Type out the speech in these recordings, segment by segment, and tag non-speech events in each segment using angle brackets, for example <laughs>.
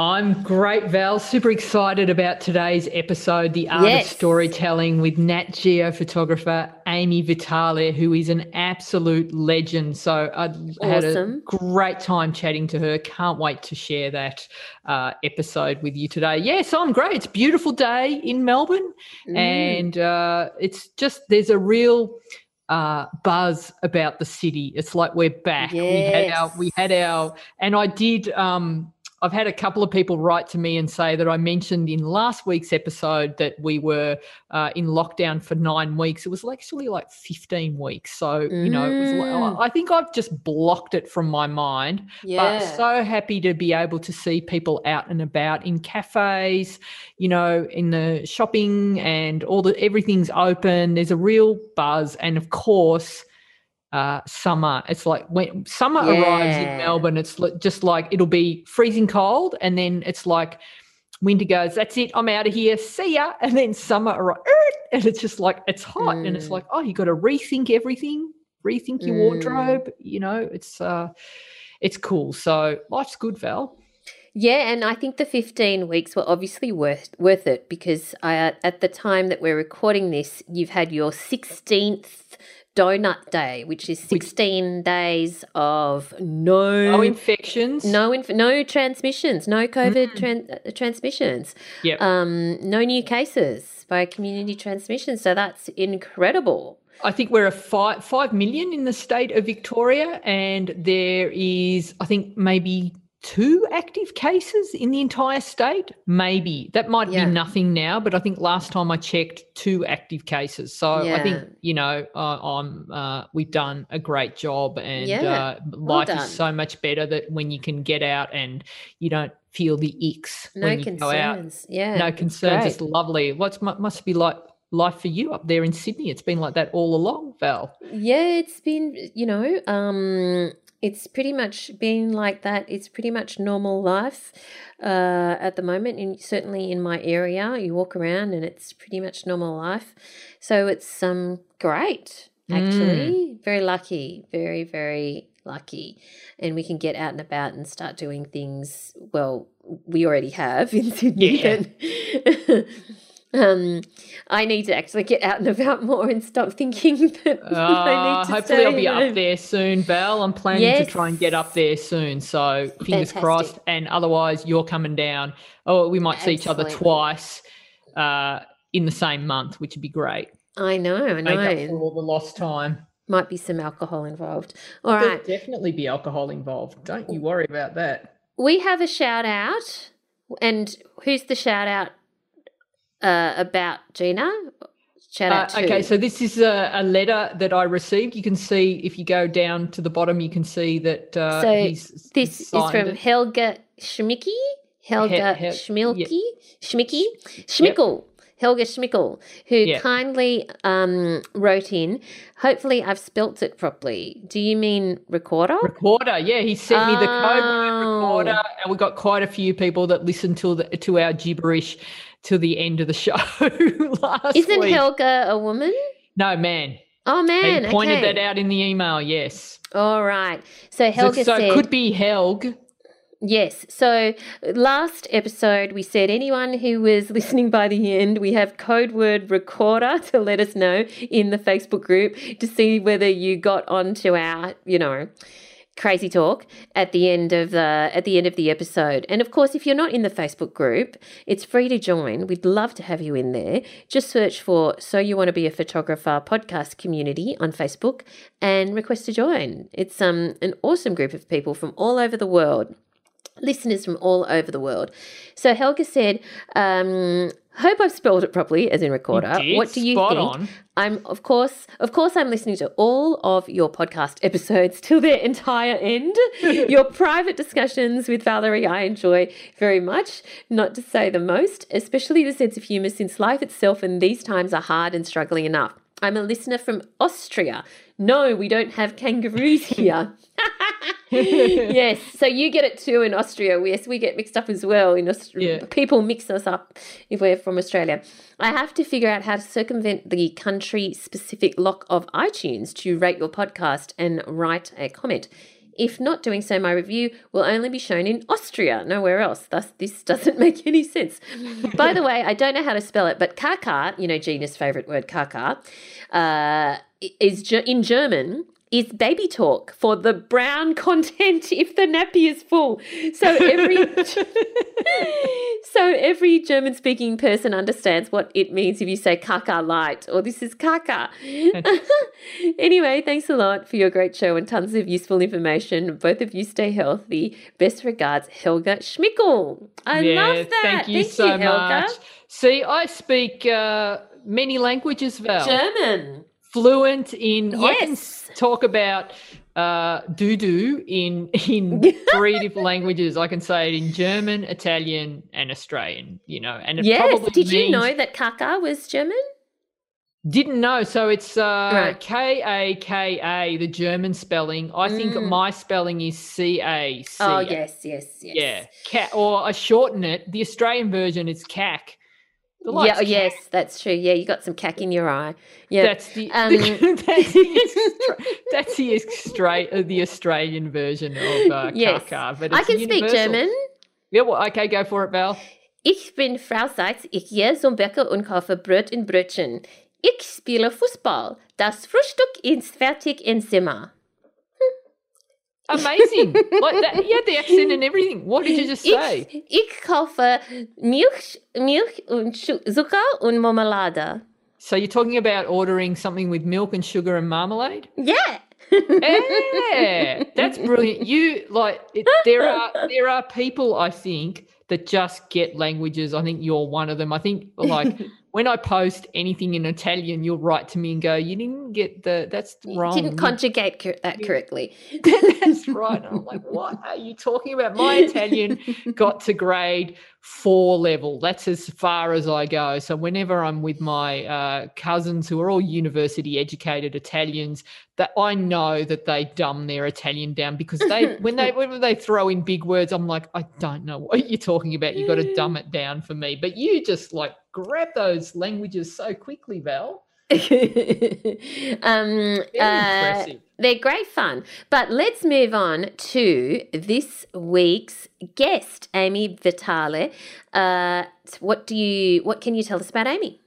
I'm great, Val. Super excited about today's episode, The Art Yes. of Storytelling with Nat Geo photographer Ami Vitale, who is an absolute legend. So I had a great time chatting to her. Can't wait to share that uh, episode with you today. Yeah, so I'm great. It's a beautiful day in Melbourne, Mm. and uh, it's just there's a real uh, buzz about the city. It's like we're back. We had our we had our and I did um I've had a couple of people write to me and say that I mentioned in last week's episode that we were uh, in lockdown for nine weeks. It was actually like 15 weeks. So, you know, it was Mm. like, I think I've just blocked it from my mind. Yeah. But so happy to be able to see people out and about in cafes, you know, in the shopping and all the everything's open. There's a real buzz. And of course, uh, summer. It's like when summer arrives in Melbourne, it's just like it'll be freezing cold, and then it's like winter goes. That's it. I'm out of here. See ya. <laughs> And then summer arrives, and it's just like it's hot, and it's Mm. like oh, you got to rethink everything, rethink your Mm. wardrobe. You know, it's uh, it's cool. So life's good, Val. Yeah, and I think the 15 weeks were obviously worth worth it because I, at the time that we're recording this, you've had your 16th donut day, which is 16 days of no No infections. no inf- no transmissions, no COVID tran- uh, transmissions, Yep. um, no new cases by community transmission. So that's incredible. I think we're a five five million in the state of Victoria, and there is, I think, maybe two active cases in the entire state. Maybe that might Yeah. be nothing now, but I think last time I checked, two active cases. So I think you know, uh, I'm uh, we've done a great job, and Yeah. uh, life done. is so much better that when you can get out and you don't feel the icks No when you go out. concerns. Yeah, No it's concerns. great. It's lovely. What's must be like life for you up there in Sydney? It's been like that all along, Val. Yeah, it's been, you know, um, it's pretty much been like that. It's pretty much normal life uh, at the moment, and certainly in my area, you walk around and it's pretty much normal life. So it's um great, actually. Very lucky, very very lucky, and we can get out and about and start doing things. Well, we already have in Sydney. Yeah. <laughs> Um, I need to actually get out and about more and stop thinking <laughs> that I Uh, need to hopefully, stay I'll be home. up there soon, Val. I'm planning to try and get up there soon. So fingers Fantastic. crossed. And otherwise, you're coming down. Oh, we might see each other twice uh, in the same month, which would be great. I know, I know. Make up for all the lost time. Might be some alcohol involved. All There'll right, definitely be alcohol involved. Don't you worry about that. we have a shout out, and who's the shout out uh, about Gina? Shout out Uh, to. okay, so this is a, a letter that I received. You can see if you go down to the bottom, you can see that uh, So he's this is from it. Helga Schmicki. Helga He- He- Schmilky, Schmicky, Schmickel. Helga Schmickel, who kindly um, wrote in. Hopefully, I've spelt it properly. Do you mean recorder? recorder. Yeah, he sent me the code word Oh. recorder, and we got quite a few people that listened to the to our gibberish to the end of the <laughs> show last week. Isn't week. Helga a woman? no man. Oh man, he pointed okay. that out in the email. Yes, All right. So so, Helga so said it could be Helg. yes. So last episode we said anyone who was <laughs> listening by the end, we have code word recorder to let us know in the Facebook group to see whether you got onto our, you know, crazy talk at the end of the at the end of the episode. And of course, if you're not in the Facebook group, it's free to join. We'd love to have you in there. Just search for "So You Want to Be a Photographer" podcast community on Facebook and request to join. It's um an awesome group of people from all over the world listeners from all over the world. So Helga said, um, hope I've spelled it properly as in recorder. What do you Spot think? On. I'm of course, of course I'm listening to all of your podcast episodes <laughs> till their entire end. <laughs> your private discussions with Valerie I enjoy very much, not to say the most, especially the sense of humor since life itself and these times are hard and struggling enough. I'm a listener from Austria. No, we don't have kangaroos <laughs> here. <laughs> yes, so you get it too in Austria. Yes, we get mixed up as well. In Austria, Yeah. people mix us up if we're from Australia. I have to figure out how to circumvent the country-specific lock of iTunes to rate your podcast and write a comment. If not doing so, my review will only be shown in Austria, nowhere else. Thus, this <laughs> doesn't make any sense. By the way, I don't know how to spell it, but kaka, you know, Gina's favorite word, kaka, uh, is in German is baby talk for the brown <laughs> content if the nappy is full. So every <laughs> so every German speaking person understands what it means if you say kaka light or this is kaka. <laughs> anyway, thanks a lot for your great show and tons of useful information. Both of you stay healthy. Best regards, Helga Schmickel. I yeah, love that. Thank you so Helga. much. See, I speak uh, many languages, Val. German. Fluent in. I can Yes. Talk about uh, doo doo in in <laughs> three different languages. I can say it in German, Italian, and Australian. You know, and it Yes. Did you know that kaka was German? Didn't know. So it's uh, K A K A, the German spelling. I think Mm. my spelling is C A C. Oh, yes, yes, yes. Yeah, cat, or I shorten it. The Australian version is CAC. The Yeah, light's oh, yes, that's true. Yeah, you got some cack in your eye. Yeah. That's the <laughs> Um, that's the <laughs> extra, that's the extra, the Australian version of uh, <laughs> yes. Kaka. But I can speak. German. Yeah, well, okay, go for it, Val. Ich bin Frau Seitz. Ich gehe zum Bäcker und kaufe Brot und Brötchen. Ich spiele Fußball. Das Frühstück ist fertig im Zimmer. Amazing, like that. You had the accent and everything. What did you just say? Ich, ich kaufe Milch, Milch und Zucker und Marmelade. So you're talking about ordering something with milk and sugar and marmalade? Yeah. yeah, that's brilliant. You like it, there are there are people I think that just get languages. I think you're one of them. I think like when I post anything in Italian, you'll write to me and go, "You didn't get the that's wrong." You didn't conjugate cor- that correctly. <laughs> that's right. And I'm like, what are you talking about? My Italian got to grade four level. That's as far as I go. So whenever I'm with my uh, cousins who are all university educated Italians, that I know that they dumb their Italian down because they <laughs> when they when they throw in big words, I'm like, I don't know what you're talking about. You got to dumb it down for me. But you just like grab those languages so quickly, Val. <laughs> um, uh, they're great fun. But let's move on to this week's guest, Ami Vitale. Uh, what do you? What can you tell us about Ami?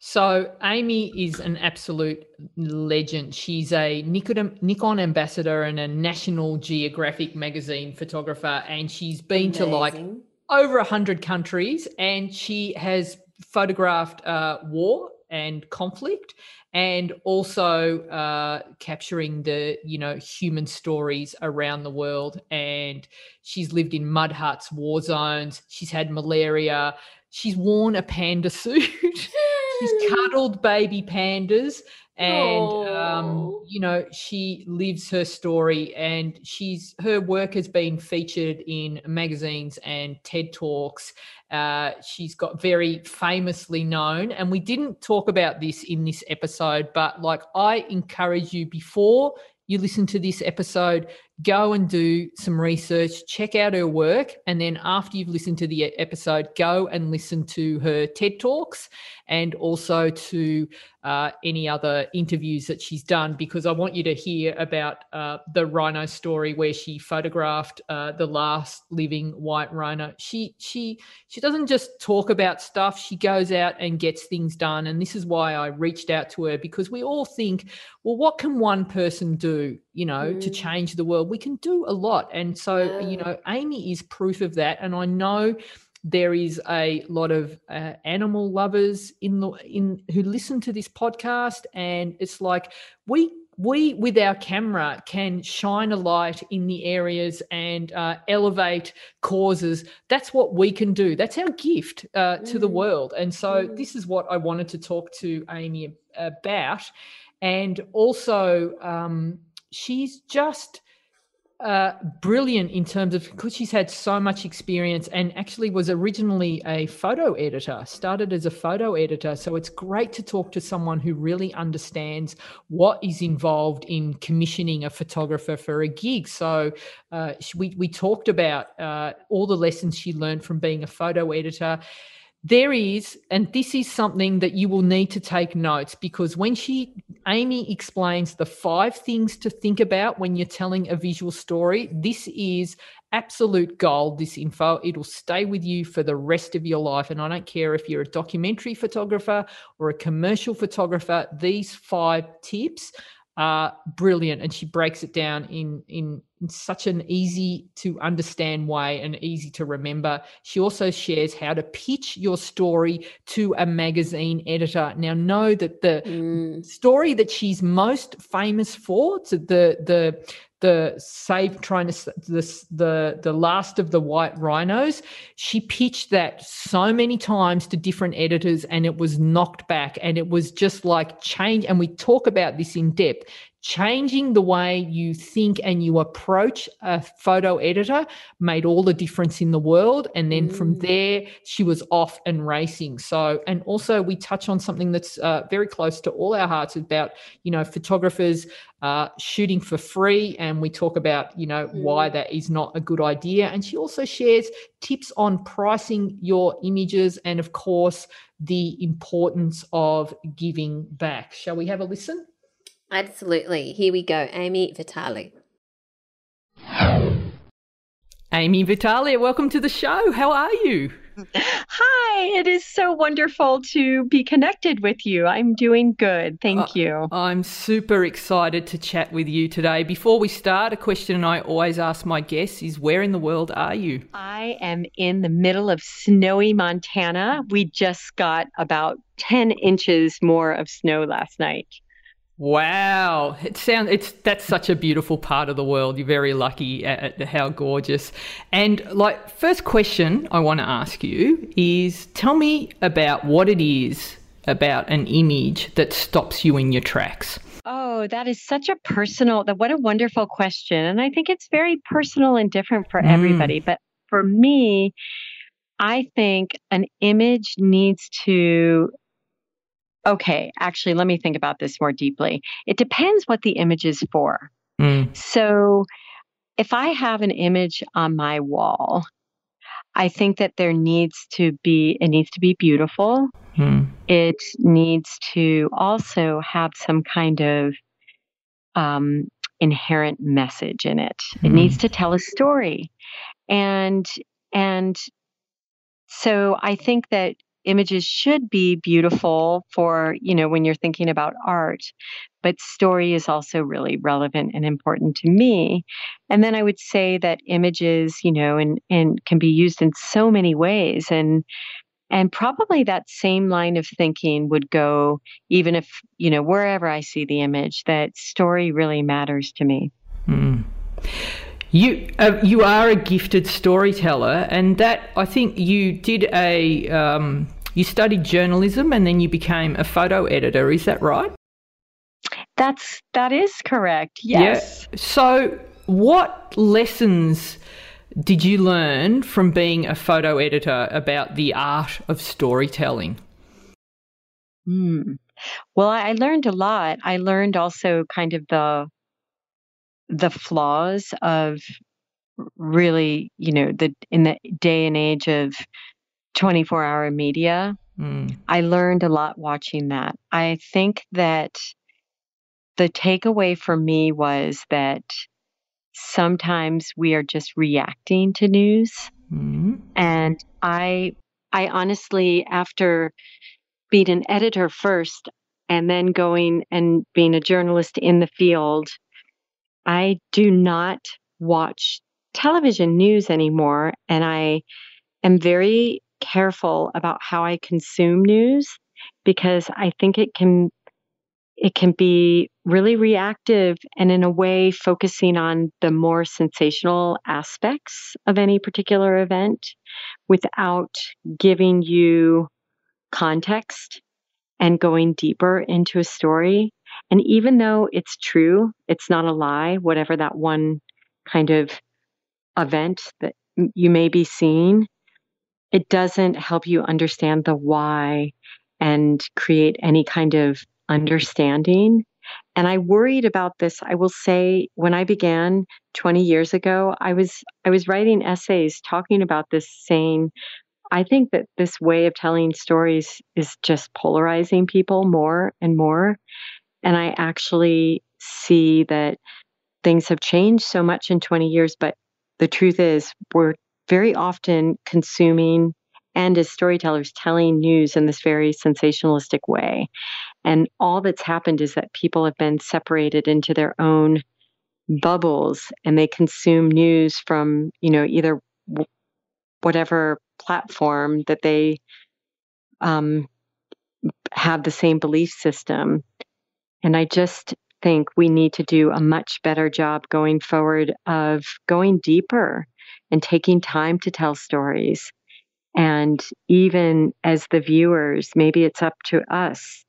So Ami is an absolute legend. She's a Nikon, ambassador and a National Geographic magazine photographer, and she's been to like Amazing. Over a hundred countries, and she has photographed uh, war and conflict, and also uh, capturing the you know human stories around the world. And she's lived in mud huts, war zones. She's had malaria. She's worn a panda suit. <laughs> she's cuddled baby pandas and um, you know she lives her story and she's her work has been featured in magazines and ted talks. Uh, she's got very famously known and we didn't talk about this in this episode but like i encourage you before you listen to this episode go and do some research check out her work and then after you've listened to the episode go and listen to her ted talks and also to uh, any other interviews that she's done because I want you to hear about uh, the rhino story where she photographed uh, the last living white rhino. She she she doesn't just talk about stuff; she goes out and gets things done. And this is why I reached out to her because we all think, well, what can one person do, you know, to Mm. change the world? We can do a lot. And so, you know, Ami is proof of that. And I know there is a lot of uh, animal lovers in the in who listen to this podcast and it's like we we with our camera can shine a light in the areas and uh, elevate causes that's what we can do that's our gift uh, to the mm. world and so mm. this is what i wanted to talk to ami about and also um, she's just uh, brilliant in terms of because she's had so much experience and actually was originally a photo editor, started as a photo editor. So it's great to talk to someone who really understands what is involved in commissioning a photographer for a gig. So uh, we, we talked about uh, all the lessons she learned from being a photo editor there is, and this is something that you will need to take notes because when she, Ami explains the five things to think about when you're telling a visual story, this is absolute gold, this info. It'll stay with you for the rest of your life. And I don't care if you're a documentary photographer or a commercial photographer, these five tips are brilliant. And she breaks it down in, in in such an easy to understand way and easy to remember. She also shares how to pitch your story to a magazine editor. Now, know that the mm. story that she's most famous for, to the the the save trying to this the the last of the white rhinos she pitched that so many times to different editors and it was knocked back and it was just like change and we talk about this in depth changing the way you think and you approach a photo editor made all the difference in the world. And then mm. from there she was off and racing. So and also we touch on something that's uh, very close to all our hearts about you know photographers uh, shooting for free. And we talk about you know mm. why that is not a good idea. And she also shares tips on pricing your images and of course the importance of giving back. Shall we have a listen Absolutely. Here we go. Ami Vitale. Ami Vitale, welcome to the show. How are you? Hi, it is so wonderful to be connected with you. I'm doing good. Thank uh, you. I'm super excited to chat with you today. Before we start, a question I always ask my guests is where in the world are you? I am in the middle of snowy Montana. We just got about 10 inches more of snow last night. Wow, it sounds it's that's such a beautiful part of the world. You're very lucky at, at how gorgeous. And like first question I want to ask you is tell me about what it is about an image that stops you in your tracks. Oh, that is such a personal that what a wonderful question. And I think it's very personal and different for mm. everybody, but for me, I think an image needs to okay, actually, let me think about this more deeply. It depends what the image is for. Mm. So, if I have an image on my wall, I think that there needs to be, it needs to be beautiful. Mm. It needs to also have some kind of um, inherent message in it. Mm. It needs to tell a story. And, and so I think that images should be beautiful for, you know, when you're thinking about art, but story is also really relevant and important to me. And then I would say that images, you know, and, and can be used in so many ways. And and probably that same line of thinking would go even if, you know, wherever I see the image, that story really matters to me. Mm. You uh, you are a gifted storyteller, and that I think you did a um, you studied journalism and then you became a photo editor. Is that right? That's that is correct. Yes. Yeah. So, what lessons did you learn from being a photo editor about the art of storytelling? Hmm. Well, I learned a lot. I learned also kind of the the flaws of really, you know, the in the day and age of 24 hour media. Mm. I learned a lot watching that. I think that the takeaway for me was that sometimes we are just reacting to news. Mm. And I I honestly after being an editor first and then going and being a journalist in the field I do not watch television news anymore. And I am very careful about how I consume news because I think it can it can be really reactive and in a way focusing on the more sensational aspects of any particular event without giving you context and going deeper into a story. And even though it's true, it's not a lie, whatever that one kind of event that you may be seeing, it doesn't help you understand the why and create any kind of understanding. And I worried about this. I will say when I began 20 years ago, I was I was writing essays talking about this saying I think that this way of telling stories is just polarizing people more and more. And I actually see that things have changed so much in 20 years, but the truth is, we're very often consuming and as storytellers telling news in this very sensationalistic way. And all that's happened is that people have been separated into their own bubbles and they consume news from, you know, either whatever platform that they um, have the same belief system. And I just think we need to do a much better job going forward of going deeper and taking time to tell stories. And even as the viewers, maybe it's up to us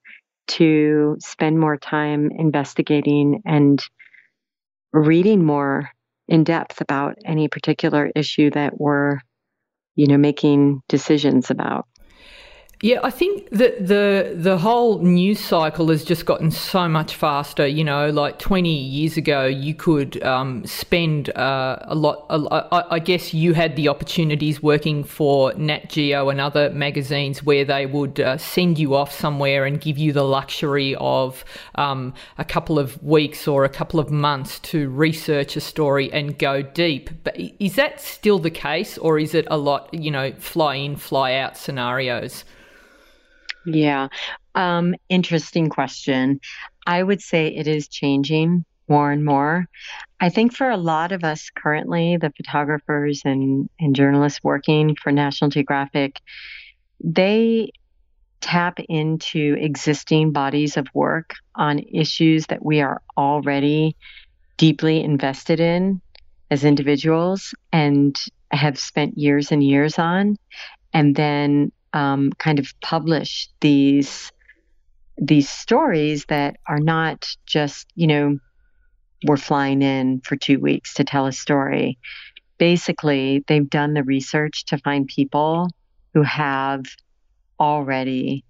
to spend more time investigating and reading more in depth about any particular issue that we're you know, making decisions about. Yeah, I think that the the whole news cycle has just gotten so much faster. You know, like twenty years ago, you could um, spend uh, a lot. I guess you had the opportunities working for Nat Geo and other magazines where they would uh, send you off somewhere and give you the luxury of um, a couple of weeks or a couple of months to research a story and go deep. But is that still the case, or is it a lot? You know, fly in, fly out scenarios. Yeah. Um, interesting question. I would say it is changing more and more. I think for a lot of us currently, the photographers and, and journalists working for National Geographic, they tap into existing bodies of work on issues that we are already deeply invested in as individuals and have spent years and years on. And then um, kind of publish these these stories that are not just you know we're flying in for two weeks to tell a story. Basically, they've done the research to find people who have already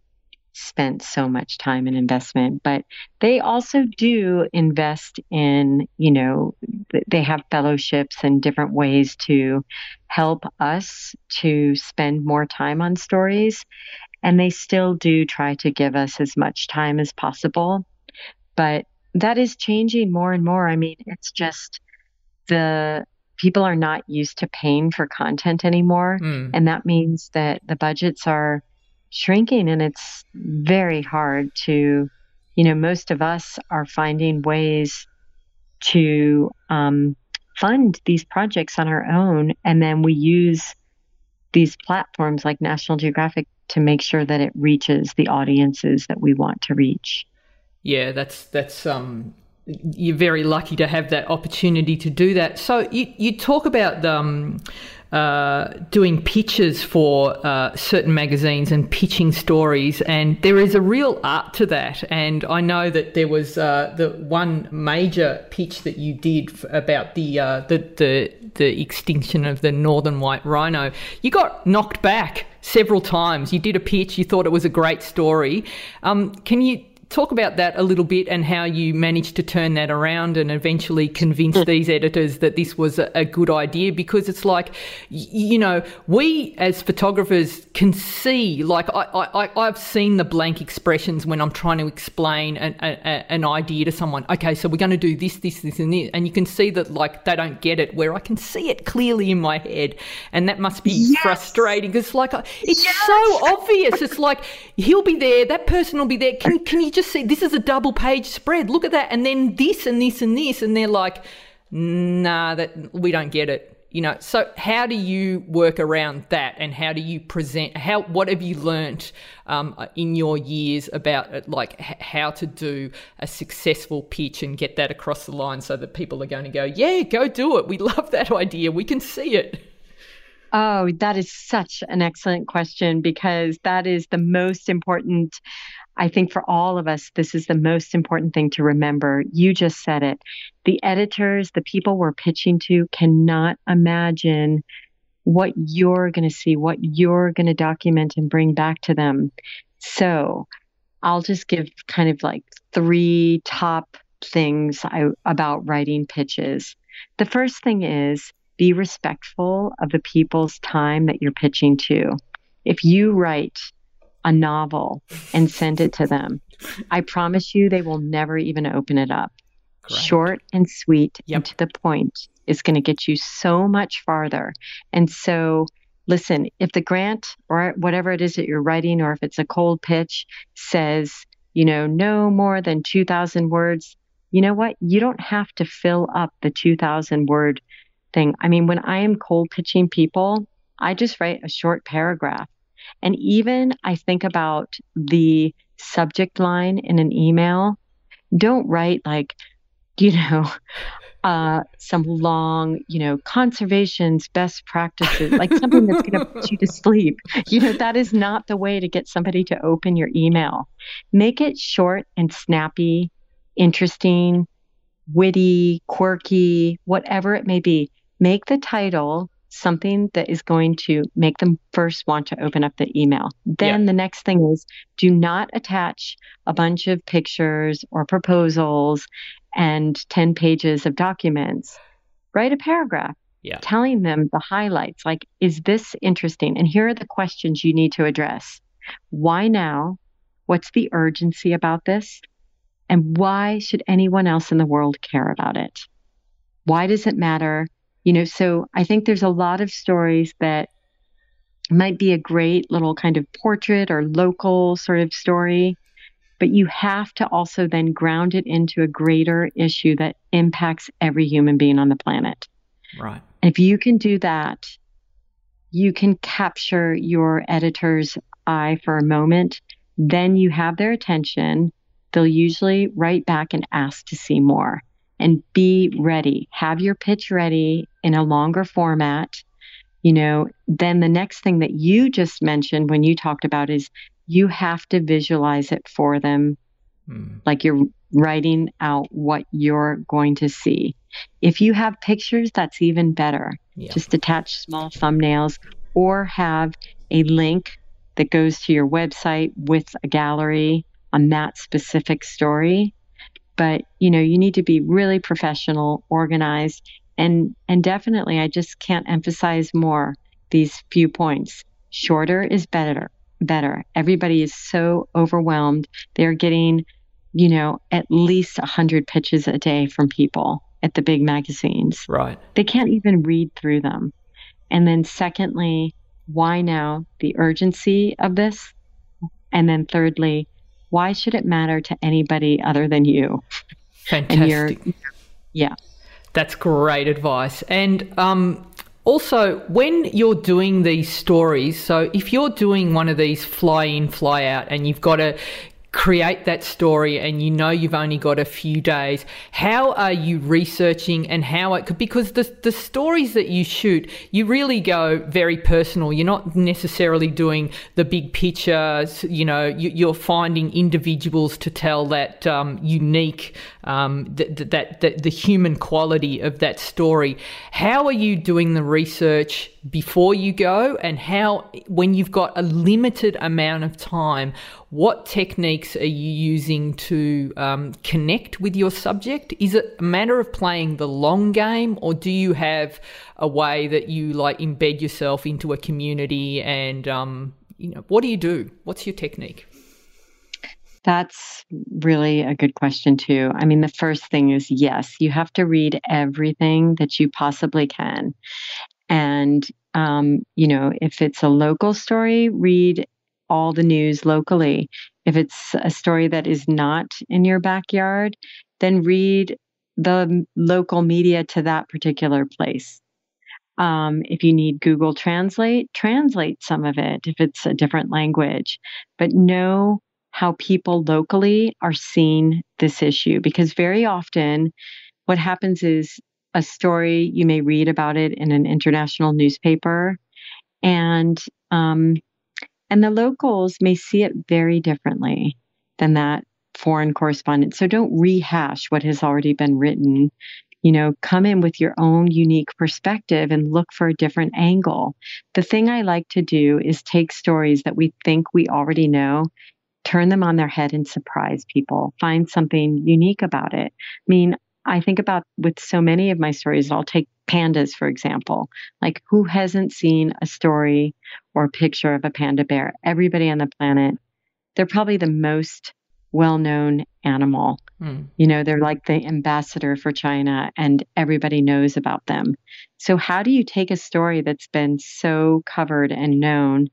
spent so much time and investment but they also do invest in you know they have fellowships and different ways to help us to spend more time on stories and they still do try to give us as much time as possible but that is changing more and more i mean it's just the people are not used to paying for content anymore mm. and that means that the budgets are shrinking and it's very hard to you know most of us are finding ways to um, fund these projects on our own and then we use these platforms like national geographic to make sure that it reaches the audiences that we want to reach. Yeah that's that's um you're very lucky to have that opportunity to do that so you you talk about um uh, doing pitches for uh, certain magazines and pitching stories, and there is a real art to that. And I know that there was uh, the one major pitch that you did about the, uh, the the the extinction of the northern white rhino. You got knocked back several times. You did a pitch. You thought it was a great story. Um, can you talk about that a little bit and how you managed to turn that around and eventually convince mm. these editors that this was a, a good idea because it's like you know we as photographers can see like I, I i've seen the blank expressions when i'm trying to explain an, a, an idea to someone okay so we're going to do this this this and this and you can see that like they don't get it where i can see it clearly in my head and that must be yes. frustrating because like it's yes. so obvious it's like he'll be there that person will be there can, can you just just see this is a double page spread. Look at that. And then this and this and this. And they're like, nah, that we don't get it you know so how do you work around that and how do you present how what have you learnt um, in your years about uh, like h- how to do a successful pitch and get that across the line so that people are going to go yeah go do it we <laughs> love that idea we can see it Oh, that is such an excellent question because that is the most important I think for all of us, this is the most important thing to remember. You just said it. The editors, the people we're pitching to, cannot imagine what you're going to see, what you're going to document and bring back to them. So I'll just give kind of like three top things I, about writing pitches. The first thing is be respectful of the people's time that you're pitching to. If you write a novel and send it to them. I promise you they will never even open it up. Correct. Short and sweet yep. and to the point is going to get you so much farther. And so, listen, if the grant or whatever it is that you're writing, or if it's a cold pitch, says, you know, no more than 2,000 words, you know what? You don't have to fill up the 2,000 word thing. I mean, when I am cold pitching people, I just write a short paragraph and even I think about the subject line in an email. Don't write like, you know, <laughs> uh, some long, you know, conservation's best practices, like something that's going to put you to <laughs> sleep. You know, that is not the way to get somebody to open your email. Make it short and snappy, interesting, witty, quirky, whatever it may be. Make the title something that is going to make them first want to open up the email. Then yeah. the next thing is do not attach a bunch of pictures or proposals and 10 pages of documents. Write a paragraph yeah. telling them the highlights like, is this interesting? And here are the questions you need to address. Why now? What's the urgency about this? And why should anyone else in the world care about it? Why does it matter? You know so i think there's a lot of stories that might be a great little kind of portrait or local sort of story but you have to also then ground it into a greater issue that impacts every human being on the planet. Right. If you can do that you can capture your editor's eye for a moment then you have their attention. They'll usually write back and ask to see more. And be ready. Have your pitch ready in a longer format. You know, then the next thing that you just mentioned when you talked about is you have to visualize it for them. Mm. Like you're writing out what you're going to see. If you have pictures, that's even better. Yeah. Just attach small thumbnails or have a link that goes to your website with a gallery on that specific story but you know you need to be really professional organized and and definitely i just can't emphasize more these few points. Shorter is better better. Everybody is so overwhelmed. They're getting you know at least 100 pitches a day from people at the big magazines. Right. They can't even read through them. And then secondly why now the urgency of this? And then thirdly why should it matter to anybody other than you? Fantastic. and you're, yeah. That's great advice. And um, also, when you're doing these stories, so if you're doing one of these fly in, fly out, and you've got to create that story and you know you've only got a few days. How are you researching and how it could because the the stories that you shoot you really go very personal. You're not necessarily doing the big picture you know you, are finding individuals to tell that um, unique um, that, that, that the human quality of that story. How are you doing the research before you go and how when you've got a limited amount of time what techniques are you using to um, connect with your subject is it a matter of playing the long game or do you have a way that you like embed yourself into a community and um, you know what do you do what's your technique that's really a good question, too. I mean, the first thing is yes, you have to read everything that you possibly can. And, um, you know, if it's a local story, read all the news locally. If it's a story that is not in your backyard, then read the local media to that particular place. Um, if you need Google Translate, translate some of it if it's a different language, but know how people locally are seeing this issue because very often what happens is a story you may read about it in an international newspaper and um, and the locals may see it very differently than that foreign correspondent so don't rehash what has already been written you know, come in with your own unique perspective and look for a different angle. The thing I like to do is take stories that we think we already know, turn them on their head and surprise people, find something unique about it. I mean, I think about with so many of my stories, I'll take pandas, for example. Like, who hasn't seen a story or a picture of a panda bear? Everybody on the planet. They're probably the most well known animal. Mm. You know, they're like the ambassador for China and everybody knows about them. So, how do you take a story that's been so covered and known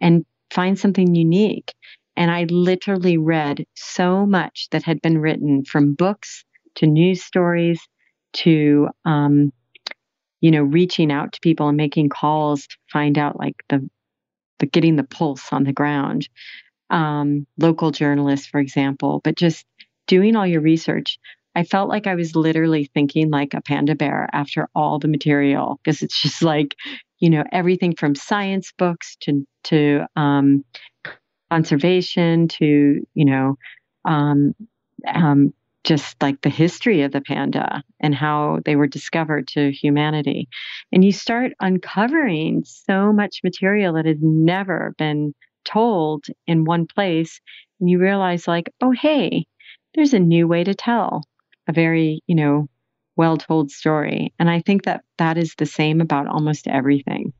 and find something unique? And I literally read so much that had been written from books to news stories to, um, you know, reaching out to people and making calls to find out like the, the getting the pulse on the ground um, local journalists, for example, but just doing all your research. I felt like I was literally thinking like a panda bear after all the material because it's just like, you know, everything from science books to to um, conservation to you know um, um, just like the history of the panda and how they were discovered to humanity. And you start uncovering so much material that has never been told in one place and you realize like oh hey there's a new way to tell a very you know well told story and i think that that is the same about almost everything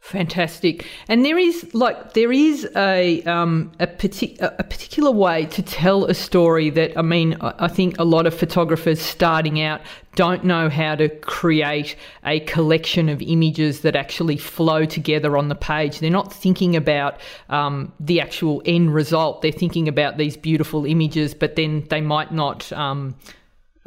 Fantastic, and there is like there is a um, a, partic- a particular way to tell a story that I mean I think a lot of photographers starting out don't know how to create a collection of images that actually flow together on the page. They're not thinking about um, the actual end result. They're thinking about these beautiful images, but then they might not. Um,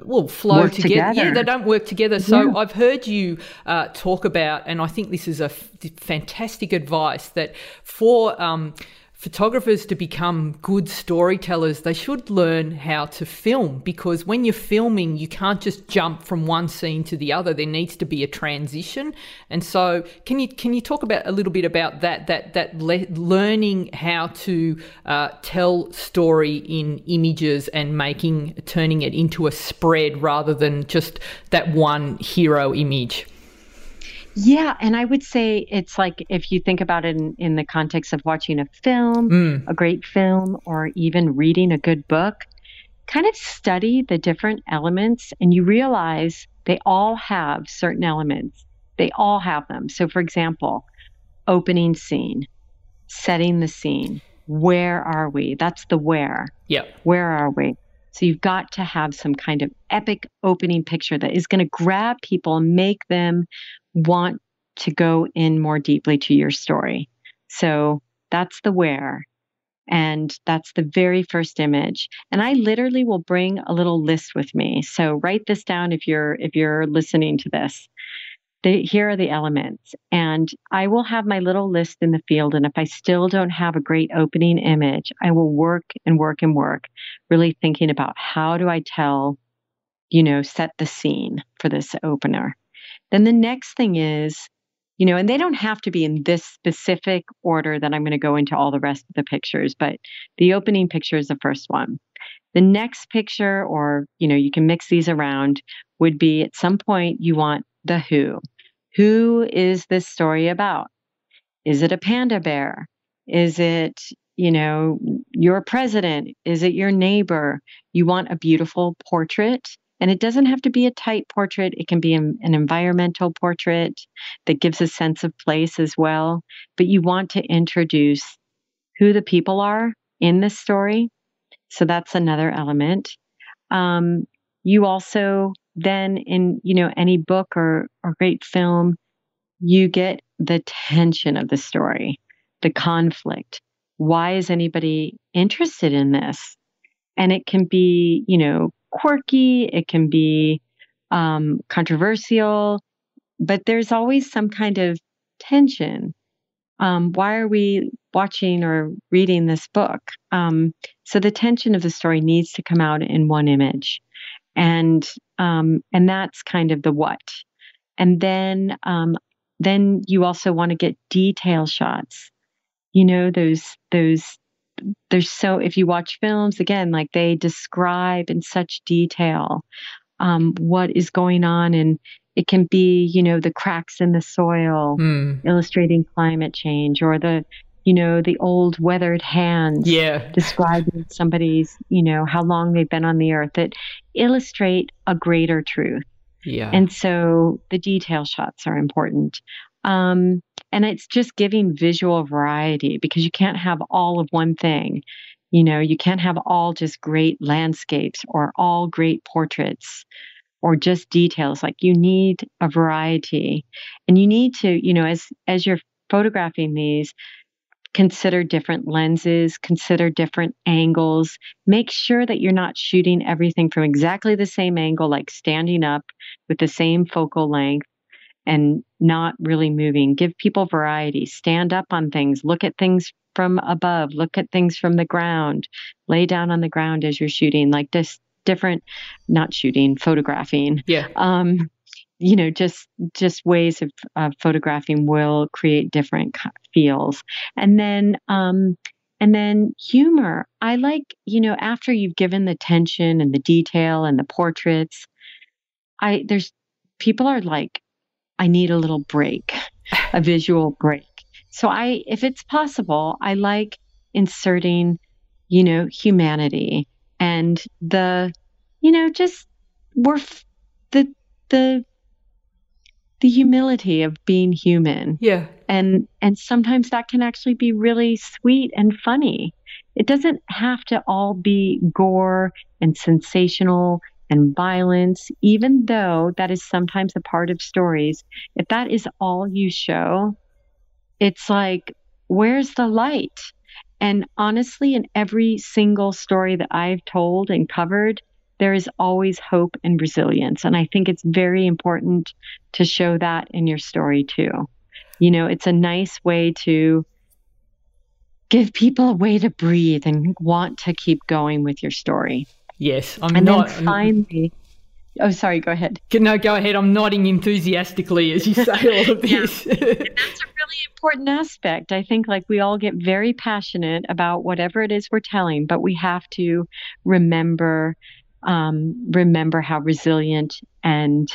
well flow together. together. Yeah, they don't work together. So yeah. I've heard you uh, talk about, and I think this is a f- fantastic advice that for um, photographers to become good storytellers, they should learn how to film because when you're filming, you can't just jump from one scene to the other. There needs to be a transition. And so, can you can you talk about a little bit about that that that le- learning how to uh, tell story in images and making turning it into a spread rather than just that one hero image? Yeah, and I would say it's like if you think about it in, in the context of watching a film, mm. a great film, or even reading a good book, kind of study the different elements and you realize they all have certain elements. They all have them. So, for example, opening scene, setting the scene. Where are we? That's the where. Yeah. Where are we? So you've got to have some kind of epic opening picture that is going to grab people and make them want to go in more deeply to your story. So that's the where. And that's the very first image. And I literally will bring a little list with me. So write this down if you're if you're listening to this. The, here are the elements. And I will have my little list in the field. And if I still don't have a great opening image, I will work and work and work, really thinking about how do I tell, you know, set the scene for this opener. Then the next thing is, you know, and they don't have to be in this specific order that I'm going to go into all the rest of the pictures, but the opening picture is the first one. The next picture, or, you know, you can mix these around, would be at some point you want the who. Who is this story about? Is it a panda bear? Is it, you know, your president? Is it your neighbor? You want a beautiful portrait and it doesn't have to be a tight portrait, it can be an, environmental portrait that gives a sense of place as well. But you want to introduce who the people are in this story. So that's another element. Um, you also then in you know any book or or great film you get the tension of the story the conflict why is anybody interested in this and it can be you know quirky, it can be um, controversial, but there's always some kind of tension. Um, why are we watching or reading this book? Um, so the tension of the story needs to come out in one image, and um, and that's kind of the what. And then um, then you also want to get detail shots. You know those those there's so if you watch films again like they describe in such detail um, what is going on and it can be you know the cracks in the soil mm. illustrating climate change or the you know the old weathered hands yeah. describing somebody's you know how long they've been on the earth that illustrate a greater truth. Yeah. And so the detail shots are important. Um, and it's just giving visual variety because you can't have all of one thing. You know, you can't have all just great landscapes or all great portraits or just details. Like you need a variety. And you need to, you know, as as you're photographing these, consider different lenses, consider different angles. Make sure that you're not shooting everything from exactly the same angle, like standing up with the same focal length and not really moving. Give people variety. Stand up on things. Look at things from above. Look at things from the ground. Lay down on the ground as you're shooting. Like this different, not shooting, photographing. Yeah. Um, you know, just just ways of, of photographing will create different feels. And then um, and then humor. I like, you know, after you've given the tension and the detail and the portraits, I there's people are like I need a little break, a <laughs> visual break. So I, if it's possible, I like inserting, you know, humanity and the, you know, just we're the the the humility of being human. Yeah. And and sometimes that can actually be really sweet and funny. It doesn't have to all be gore and sensational and violence, even though that is sometimes a part of stories, if that is all you show, it's like, where's the light? And honestly, in every single story that I've told and covered, there is always hope and resilience. And I think it's very important to show that in your story too. You know, it's a nice way to give people a way to breathe and want to keep going with your story. Yes, I'm and not. Then finally, oh, sorry, go ahead. No, go ahead. I'm nodding enthusiastically as you say all of <laughs> this. <laughs> yeah. that's a really important aspect. I think like we all get very passionate about whatever it is we're telling, but we have to remember um, remember how resilient and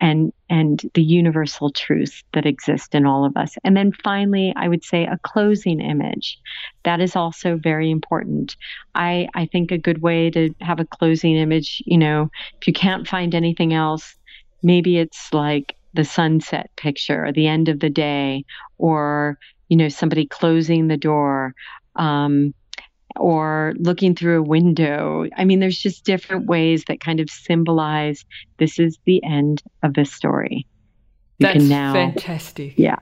and and the universal truths that exist in all of us. And then finally, I would say a closing image. That is also very important. I I think a good way to have a closing image, you know, if you can't find anything else, maybe it's like the sunset picture or the end of the day or you know somebody closing the door um, or looking through a window. I mean, there's just different ways that kind of symbolize this is the end of the story. You That's now, fantastic. Yeah.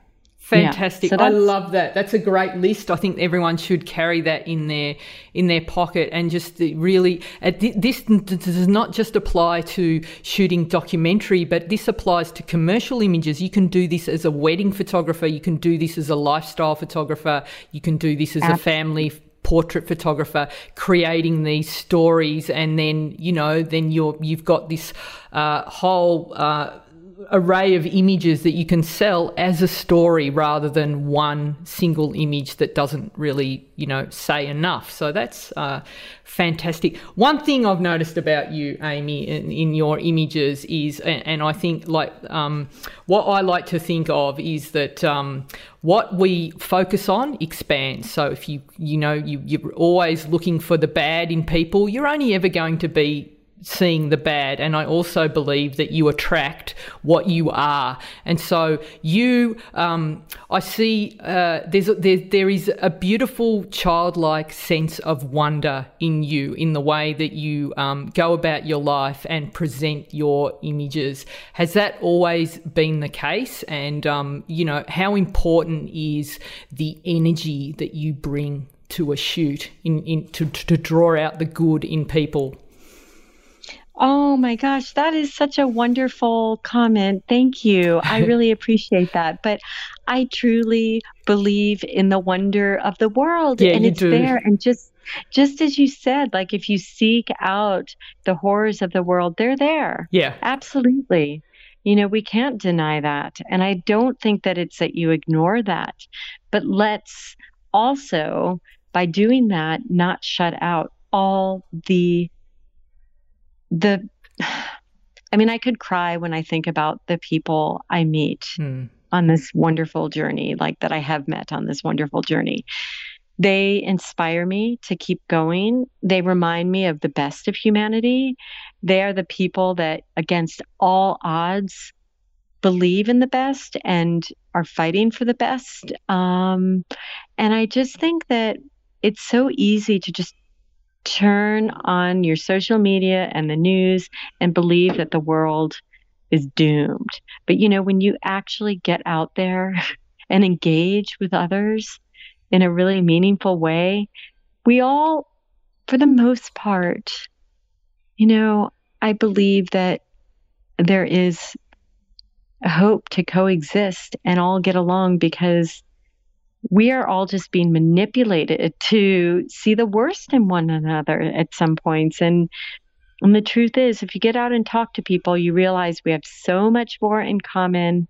Fantastic. Yeah. So I love that. That's a great list. I think everyone should carry that in their in their pocket and just really uh, this does not just apply to shooting documentary, but this applies to commercial images. You can do this as a wedding photographer, you can do this as a lifestyle photographer, you can do this as Absolutely. a family portrait photographer creating these stories and then you know then you're you've got this uh, whole uh, array of images that you can sell as a story rather than one single image that doesn't really, you know, say enough. So that's uh, fantastic. One thing I've noticed about you, Ami, in, in your images is, and, and I think like um, what I like to think of is that um, what we focus on expands. So if you, you know, you, you're always looking for the bad in people, you're only ever going to be seeing the bad and i also believe that you attract what you are. And so you um, i see uh, there's a, there, there is a beautiful childlike sense of wonder in you in the way that you um, go about your life and present your images. Has that always been the case? And um, you know how important is the energy that you bring to a shoot in, in to, to draw out the good in people Oh my gosh, that is such a wonderful comment. Thank you. I <laughs> really appreciate that. But I truly believe in the wonder of the world yeah, and it's do. there and just just as you said, like if you seek out the horrors of the world, they're there. Yeah. Absolutely. You know, we can't deny that. And I don't think that it's that you ignore that. But let's also, by doing that, not shut out all the the <sighs> I mean, I could cry when I think about the people I meet mm. on this wonderful journey, like that I have met on this wonderful journey. They inspire me to keep going. They remind me of the best of humanity. They are the people that, against all odds, believe in the best and are fighting for the best. Um, and I just think that it's so easy to just turn on your social media and the news and believe that the world is doomed. But you know, when you actually get out there <laughs> and engage with others in a really meaningful way, we all, for the most part, you know, I believe that there is hope to coexist and all get along because we are all just being manipulated to see the worst in one another at some points. And and the truth is if you get out and talk to people you realize we have so much more in common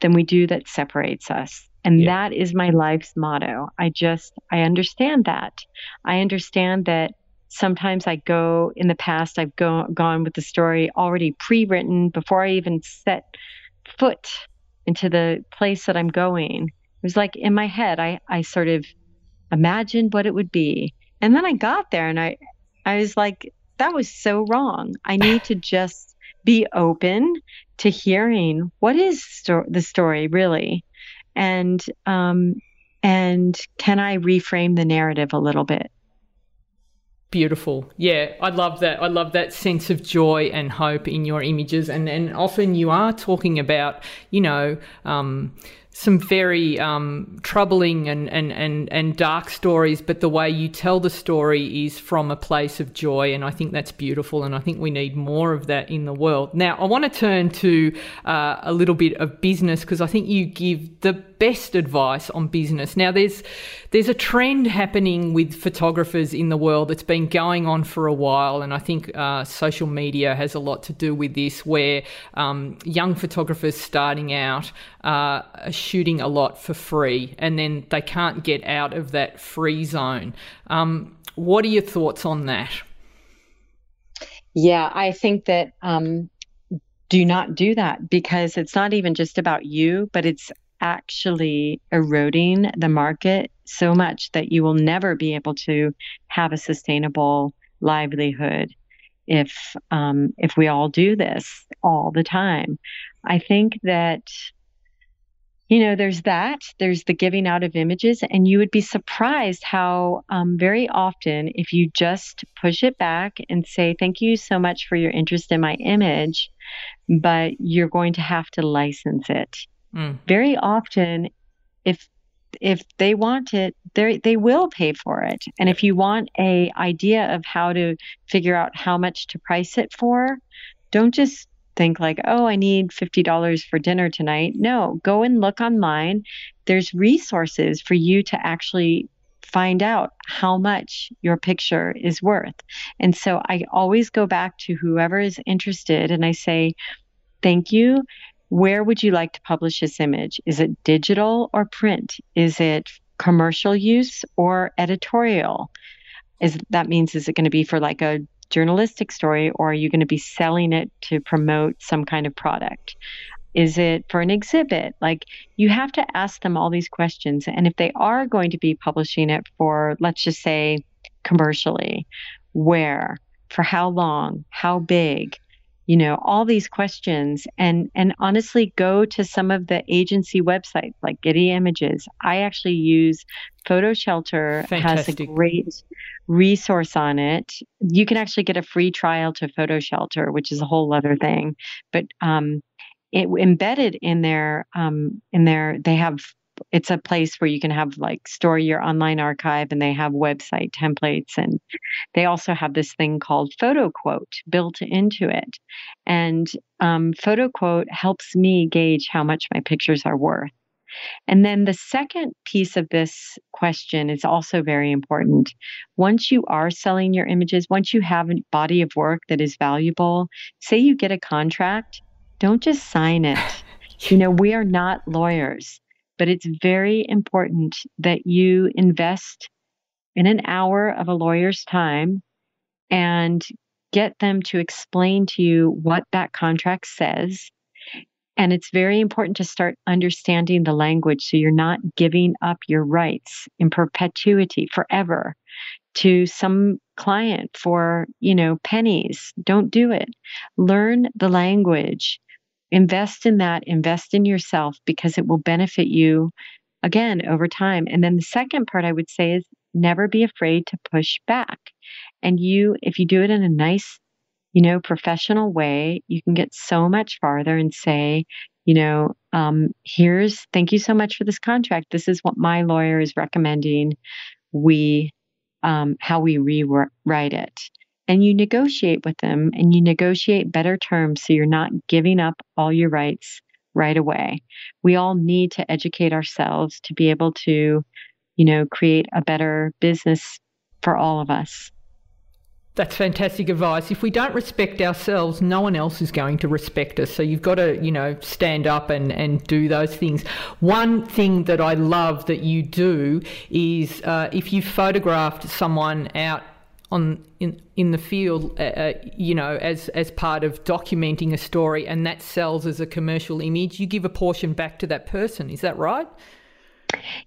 than we do that separates us. And yeah. that is my life's motto. I just i understand that. I understand that sometimes i go in the past i've go, gone with the story already pre-written before i even set foot into the place that i'm going was like in my head, I, I sort of imagined what it would be. And then I got there and I, I was like, that was so wrong. I need to <laughs> just be open to hearing what is sto- the story really, and um, and can I reframe the narrative a little bit? Beautiful. Yeah, I love that. I love that sense of joy and hope in your images, and and often you are talking about, you know. Um, some very um, troubling and, and, and, and dark stories, but the way you tell the story is from a place of joy. And I think that's beautiful. And I think we need more of that in the world. Now, I want to turn to uh, a little bit of business because I think you give the best advice on business. Now, there's, there's a trend happening with photographers in the world that's been going on for a while. And I think uh, social media has a lot to do with this, where um, young photographers starting out uh, are shooting a lot for free and then they can't get out of that free zone. Um, what are your thoughts on that? Yeah, I think that um, do not do that because it's not even just about you, but it's actually eroding the market so much that you will never be able to have a sustainable livelihood if um, if we all do this all the time. I think that you know, there's that, there's the giving out of images, and you would be surprised how um, very often, if you just push it back and say, Thank you so much for your interest in my image, but you're going to have to license it. Mm. Very often, if if they want it, they they will pay for it. And if you want a idea of how to figure out how much to price it for, don't just think like, oh, I need $50 for dinner tonight. No, go and look online. There's resources for you to actually find out how much your picture is worth. And so I always go back to whoever is interested and I say, thank you. Where would you like to publish this image? Is it digital or print? Is it commercial use or editorial? Is that means is it going to be for like a journalistic story or are you going to be selling it to promote some kind of product? Is it for an exhibit? Like you have to ask them all these questions. And if they are going to be publishing it for, let's just say, commercially, where, for how long, how big, you know all these questions and and honestly go to some of the agency websites like getty images. I actually use PhotoShelter Fantastic. has a great resource on it. You can actually get a free trial to PhotoShelter which is a whole other thing. But um it embedded in their um in their they have it's a place where you can have like store your online archive and they have website templates and they also have this thing called fotoQuote built into it and um, fotoQuote helps me gauge how much my pictures are worth and then the second piece of this question is also very important. Once you are selling your images, once you have a body of work that is valuable, say you get a contract, don't just sign it. <laughs> you know, we are not lawyers, but it's very important that you invest in an hour of a lawyer's time and get them to explain to you what that contract says and it's very important to start understanding the language so you're not giving up your rights in perpetuity forever to some client for, you know, pennies. Don't do it. Learn the language. Invest in that, invest in yourself because it will benefit you again over time. And then the second part I would say is never be afraid to push back. And you, if you do it in a nice, you know, professional way, you can get so much farther and say, you know, um, here's thank you so much for this contract. This is what my lawyer is recommending. We, um, how we rewrite it. And you negotiate with them and you negotiate better terms so you're not giving up all your rights right away. We all need to educate ourselves to be able to, you know, create a better business for all of us. That's fantastic advice. If we don't respect ourselves, no one else is going to respect us. So you've got to, you know, stand up and, and do those things. One thing that I love that you do is uh, if you photographed someone out on in in the field, uh, uh, you know, as as part of documenting a story, and that sells as a commercial image, you give a portion back to that person. Is that right?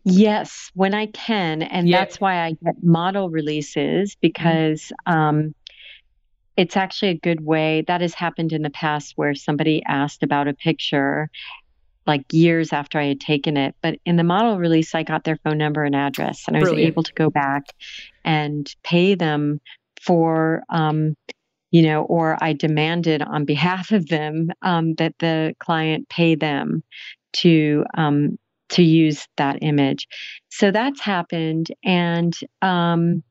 Yes, when I can. And yeah. that's why I get model releases mm-hmm. because um, it's actually a good way. That has happened in the past where somebody asked about a picture like years after I had taken it. But in the model release, I got their phone number and address, and I was Brilliant. able to go back and pay them for. Um, you know, or I demanded on behalf of them um, that the client pay them to um, to use that image. So that's happened. And um,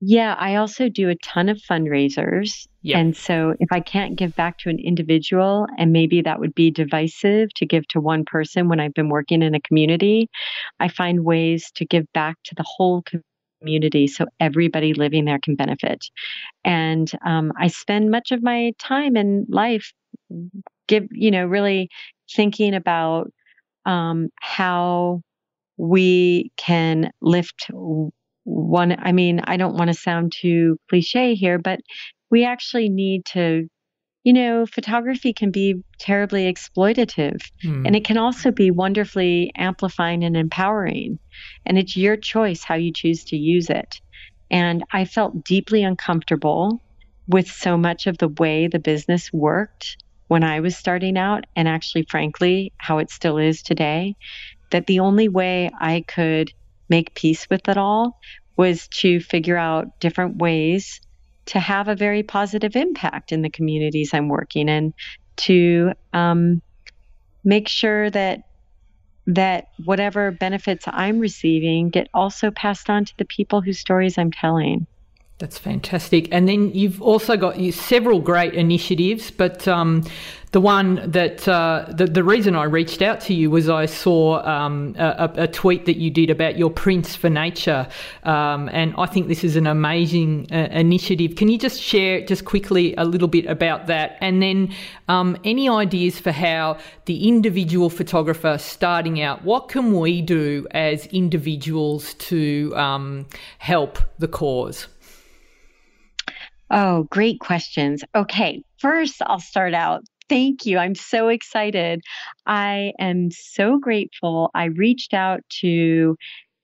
yeah, I also do a ton of fundraisers. Yep. And so if I can't give back to an individual, and maybe that would be divisive to give to one person when I've been working in a community, I find ways to give back to the whole community so everybody living there can benefit. And um, I spend much of my time in life give you know really thinking about um, how we can lift one. I mean, I don't want to sound too cliche here, but we actually need to, you know, photography can be terribly exploitative mm. and it can also be wonderfully amplifying and empowering. And it's your choice how you choose to use it. And I felt deeply uncomfortable with so much of the way the business worked when I was starting out, and actually, frankly, how it still is today, that the only way I could make peace with it all was to figure out different ways to have a very positive impact in the communities I'm working in, to um, make sure that that whatever benefits I'm receiving get also passed on to the people whose stories I'm telling. That's fantastic. And then you've also got several great initiatives, but um, the one that uh, the, the reason I reached out to you was I saw um, a, a, tweet that you did about your Prints for Nature, um, and I think this is an amazing uh, initiative. Can you just share just quickly a little bit about that, and then um, any ideas for how the individual photographer starting out, what can we do as individuals to um, help the cause? Oh, great questions. Okay, first I'll start out. Thank you. I'm so excited. I am so grateful. I reached out to,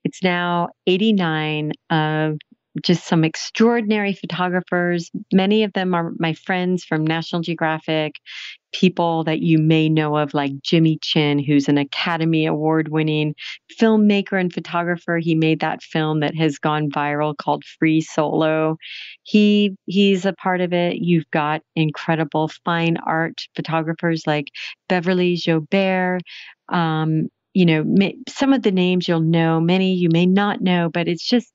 it's now 89 of just some extraordinary photographers. Many of them are my friends from National Geographic, people that you may know of, like Jimmy Chin, who's an Academy Award winning filmmaker and photographer. He made that film that has gone viral called Free Solo. He he's a part of it. You've got incredible fine art photographers like Beverly Joubert. Um, you know, may, some of the names you'll know, many you may not know, but it's just,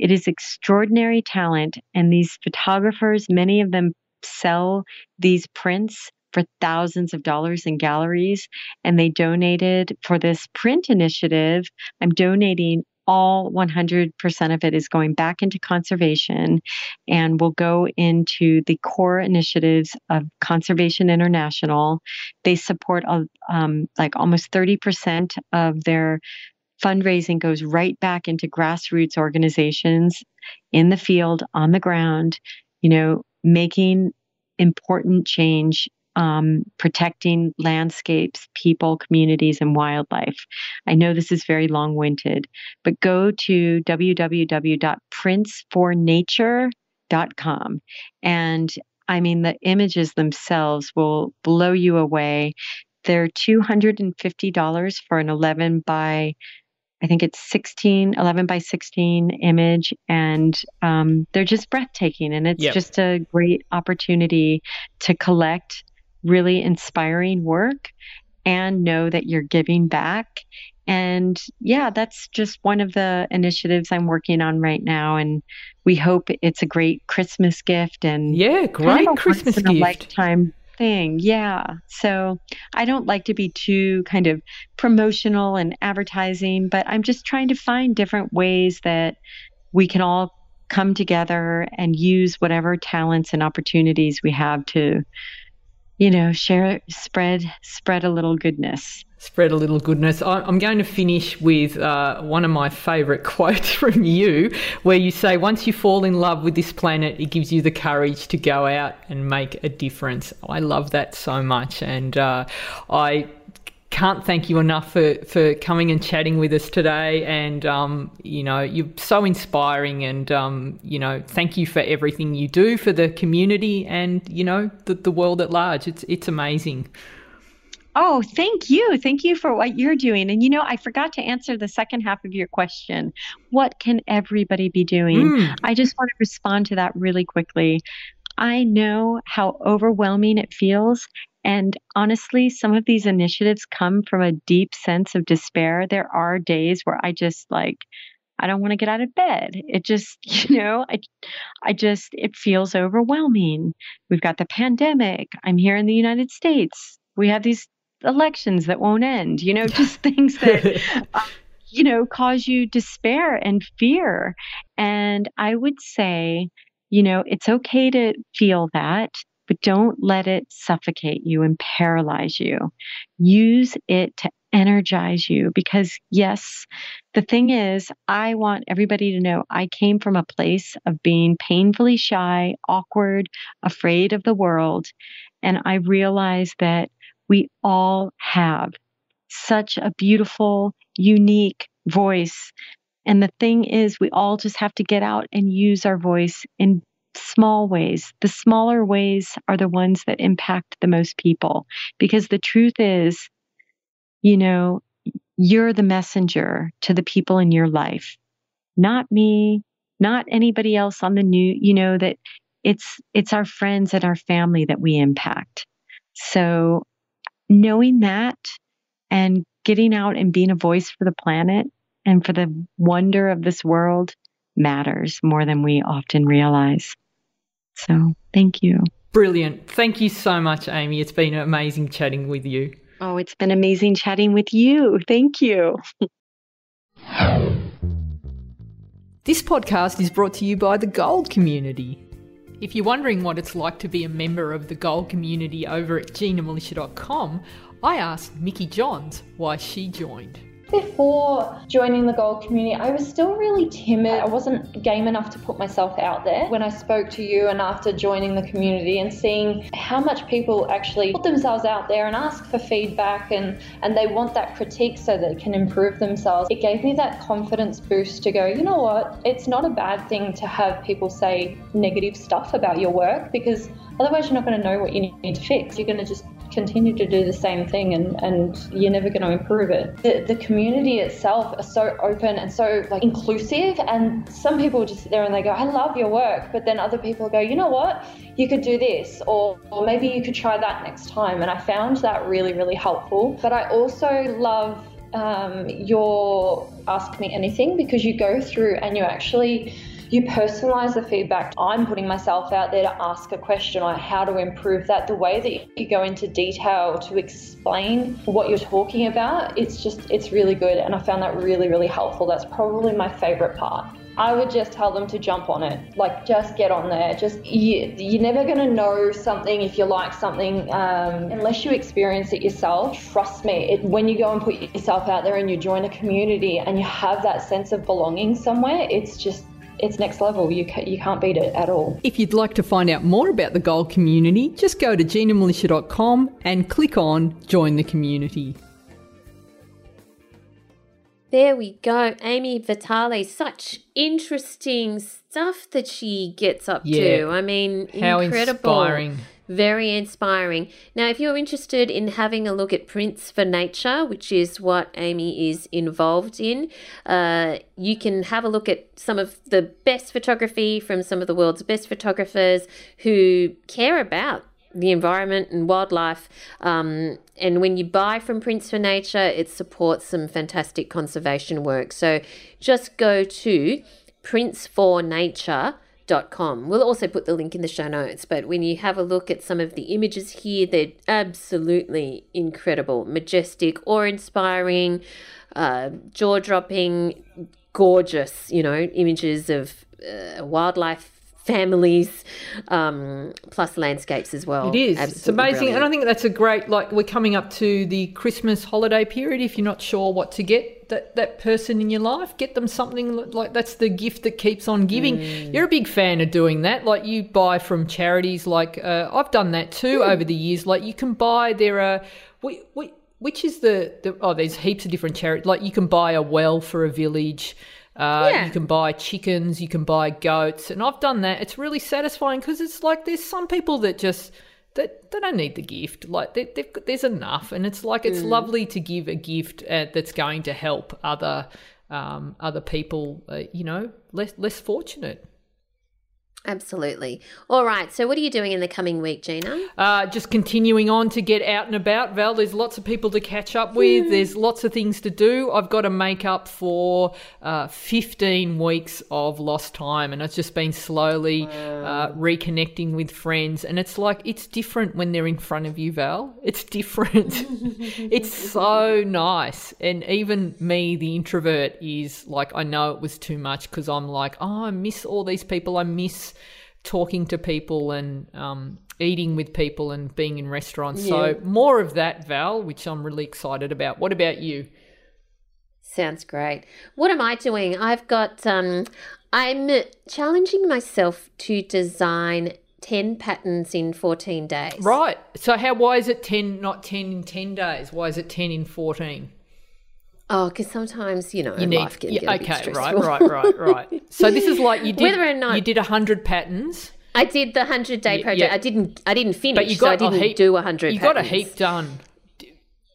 it is extraordinary talent. And these photographers, many of them sell these prints for thousands of dollars in galleries. And they donated for this print initiative. I'm donating all 100% of it is going back into conservation and will go into the core initiatives of Conservation International. They support um, like almost 30% of their fundraising goes right back into grassroots organizations in the field, on the ground, you know, making important change um, protecting landscapes, people, communities, and wildlife. I know this is very long winded, but go to www.printsfornature.com. And I mean, the images themselves will blow you away. They're $250 for an 11 by I think it's 16, 11 by 16 image, and um, they're just breathtaking. And it's yep. just a great opportunity to collect really inspiring work and know that you're giving back. And yeah, that's just one of the initiatives I'm working on right now. And we hope it's a great Christmas gift and yeah, great kind of Christmas gift. lifetime thing. Yeah. So I don't like to be too kind of promotional and advertising, but I'm just trying to find different ways that we can all come together and use whatever talents and opportunities we have to you know, share, spread, spread a little goodness. Spread a little goodness. I'm going to finish with uh, one of my favourite <laughs> quotes from you, where you say, Once you fall in love with this planet, it gives you the courage to go out and make a difference. I love that so much. And uh, I can't thank you enough for, for coming and chatting with us today. And, um, you know, you're so inspiring. And, um, you know, thank you for everything you do for the community and, you know, the, the world at large. It's, it's amazing. Oh, thank you. Thank you for what you're doing. And you know, I forgot to answer the second half of your question. What can everybody be doing? Mm. I just want to respond to that really quickly. I know how overwhelming it feels. And honestly, some of these initiatives come from a deep sense of despair. There are days where I just like, I don't want to get out of bed. It just, <laughs> you <laughs> know, I, I just, it feels overwhelming. We've got the pandemic. I'm here in the United States. We have these elections that won't end, you know, <laughs> just things that, uh, you know, cause you despair and fear. And I would say, you know, it's okay to feel that but don't let it suffocate you and paralyze you. Use it to energize you because, yes, the thing is, I want everybody to know I came from a place of being painfully shy, awkward, afraid of the world. And I realized that we all have such a beautiful, unique voice. And the thing is, we all just have to get out and use our voice in small ways. The smaller ways are the ones that impact the most people because the truth is, you know, you're the messenger to the people in your life, not me, not anybody else on the new, you know, that it's it's our friends and our family that we impact. So knowing that and getting out and being a voice for the planet and for the wonder of this world matters more than we often realize. So thank you. Brilliant. Thank you so much, Ami. It's been amazing chatting with you. Oh, it's been amazing chatting with you. Thank you. <laughs> this podcast is brought to you by the Gold Community. If you're wondering what it's like to be a member of the Gold Community over at GinaMilicia.com, I asked Mickey Johns why she joined. Before joining the gold community, I was still really timid. I wasn't game enough to put myself out there. When I spoke to you and after joining the community and seeing how much people actually put themselves out there and ask for feedback and, and they want that critique so they can improve themselves, it gave me that confidence boost to go, you know what, it's not a bad thing to have people say negative stuff about your work because otherwise you're not going to know what you need to fix. You're going to just continue to do the same thing and, and you're never going to improve it. The, the community itself is so open and so like inclusive and some people just sit there and they go, I love your work. But then other people go, you know what? You could do this or, or maybe you could try that next time. And I found that really, really helpful. But I also love um, your Ask Me Anything because you go through and you actually you personalize the feedback. I'm putting myself out there to ask a question on how to improve that. The way that you go into detail to explain what you're talking about, it's just, it's really good. And I found that really, really helpful. That's probably my favorite part. I would just tell them to jump on it. Like, just get on there. Just you, you're never going to know something if you like something um, unless you experience it yourself. Trust me, it, when you go and put yourself out there and you join a community and you have that sense of belonging somewhere, it's just it's next level. You, ca- you can't beat it at all. If you'd like to find out more about the gold community, just go to ginamilicia.com and click on Join the Community. There we go. Ami Vitale, such interesting stuff that she gets up Yeah. to. I mean, How incredible. inspiring. Very inspiring. Now, if you're interested in having a look at Prints for Nature, which is what Ami is involved in, uh, you can have a look at some of the best photography from some of the world's best photographers who care about the environment and wildlife. Um, and when you buy from Prints for Nature, it supports some fantastic conservation work. So just go to printsfornature.com. We'll also put the link in the show notes, but when you have a look at some of the images here, they're absolutely incredible, majestic, awe inspiring, uh, jaw dropping, gorgeous, you know, images of uh, wildlife families um, plus landscapes as well. It is. it's amazing. brilliant. And I think that's a great, like, we're coming up to the Christmas holiday period. If you're not sure what to get that, that person in your life, get them something like that's the gift that keeps on giving. Mm. You're a big fan of doing that. Like, you buy from charities, like, uh, I've done that too Hmm. over the years. Like, you can buy, there are, we, we, which is the, the, oh, there's heaps of different charities. Like, you can buy a well for a village. Uh, Yeah. You can buy chickens, you can buy goats, and I've done that. It's really satisfying because it's like there's some people that just that they don't need the gift. Like they, they've there's enough, and it's like it's lovely to give a gift uh, that's going to help other um, other people. Uh, you know, less less fortunate. Absolutely. All right. So, what are you doing in the coming week, Gina? Uh, just continuing on to get out and about, Val. There's lots of people to catch up with. There's lots of things to do. I've got to make up for uh, 15 weeks of lost time, and it's just been slowly uh, reconnecting with friends. And it's like it's different when they're in front of you, Val. It's different. <laughs> it's so nice. And even me, the introvert, is like I know it was too much because I'm like, oh, I miss all these people. I miss talking to people and um, eating with people and being in restaurants. So more of that, Val, which I'm really excited about. What about you? Sounds great. What am I doing? I've got, um, I'm challenging myself to design 10 patterns in 14 days. Right. So how why is it ten not ten in ten days? Why is it ten in fourteen? Oh, because sometimes, you know, You need life can yeah, get a bit okay, right, right, right, right. So this is like you <laughs> did Whether or not- you did hundred patterns, I did the 100 day project. yeah. I didn't, I didn't finish, but you so I got didn't a heap. do 100 You got a heap done.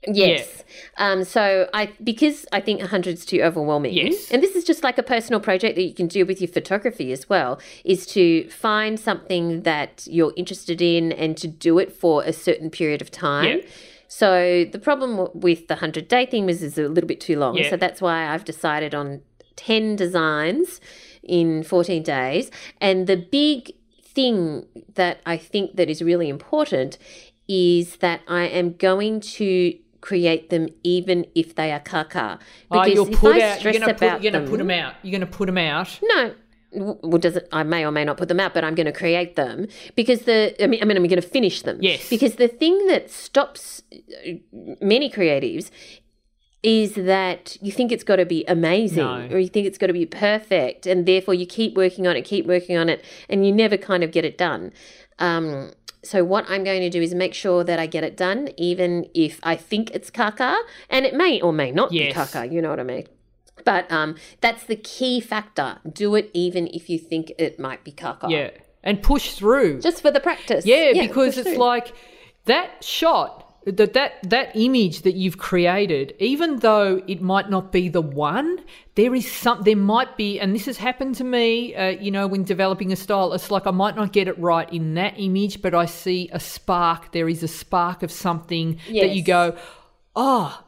Yes. Um, so I because I think 100 is too overwhelming. Yes. And this is just like a personal project that you can do with your photography as well, is to find something that you're interested in and to do it for a certain period of time. Yeah. So the problem with the 100 day thing was is a little bit too long. Yeah. So that's why I've decided on 10 designs in 14 days. And the big thing that I think that is really important is that I am going to create them even if they are caca. Oh, Because you'll if put I out. You're gonna put. You're gonna them, put them out. You're gonna put them out. no. Well, does it? I may or may not put them out, but I'm going to create them because the. I mean, I mean, I'm going to finish them. Yes. Because the thing that stops uh, many creatives is that you think it's got to be amazing No. or you think it's got to be perfect, and therefore you keep working on it, keep working on it, and you never kind of get it done. Um, so what I'm going to do is make sure that I get it done, even if I think it's caca, and it may or may not Yes. be caca. You know what I mean? But um, that's the key factor. Do it even if you think it might be caca. Yeah, and push through. Just for the practice. Yeah, because it's through. like that shot that that that image that you've created even though it might not be the one there is some there might be and this has happened to me uh, you know when developing a style it's like i might not get it right in that image but i see a spark there is a spark of something that you go oh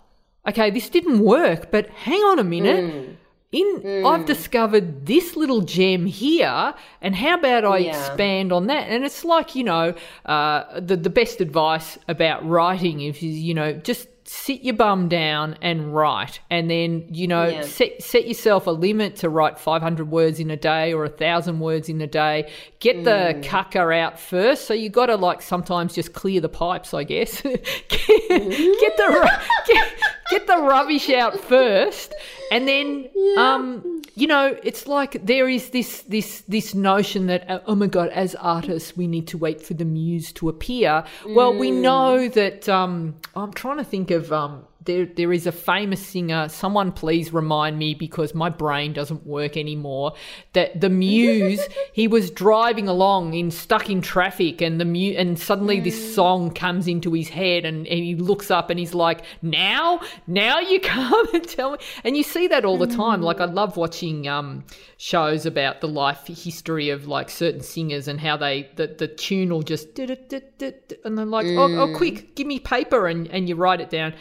okay, this didn't work, but hang on a minute. Mm. In I've discovered this little gem here, and how about I Yeah. expand on that? And it's like you know, uh, the the best advice about writing is you know just sit your bum down and write, and then you know Yeah. set set yourself a limit to write 500 words in a day or a thousand words in a day. Get the Mm. caca out first, so you got to like sometimes just clear the pipes, I guess. <laughs> get, <laughs> get the get, get the rubbish out first, and then um, you know it's like there is this this this notion that uh, oh my god, as artists we need to wait for the muse to appear. Well, we know that um, I'm trying to think of um, there there is a famous singer. Someone please remind me because my brain doesn't work anymore. That the muse <laughs> he was driving along in stuck in traffic, and the mu- and suddenly this mm. song comes into his head, and, and he looks up and he's like, "Now, now you <laughs> come and tell me." And you see that all the time. Like I mm. love watching um, shows about the life history of like certain singers and how they the, the tune will just and they're like, oh, oh, mm. quick, give me paper and, and you write it down.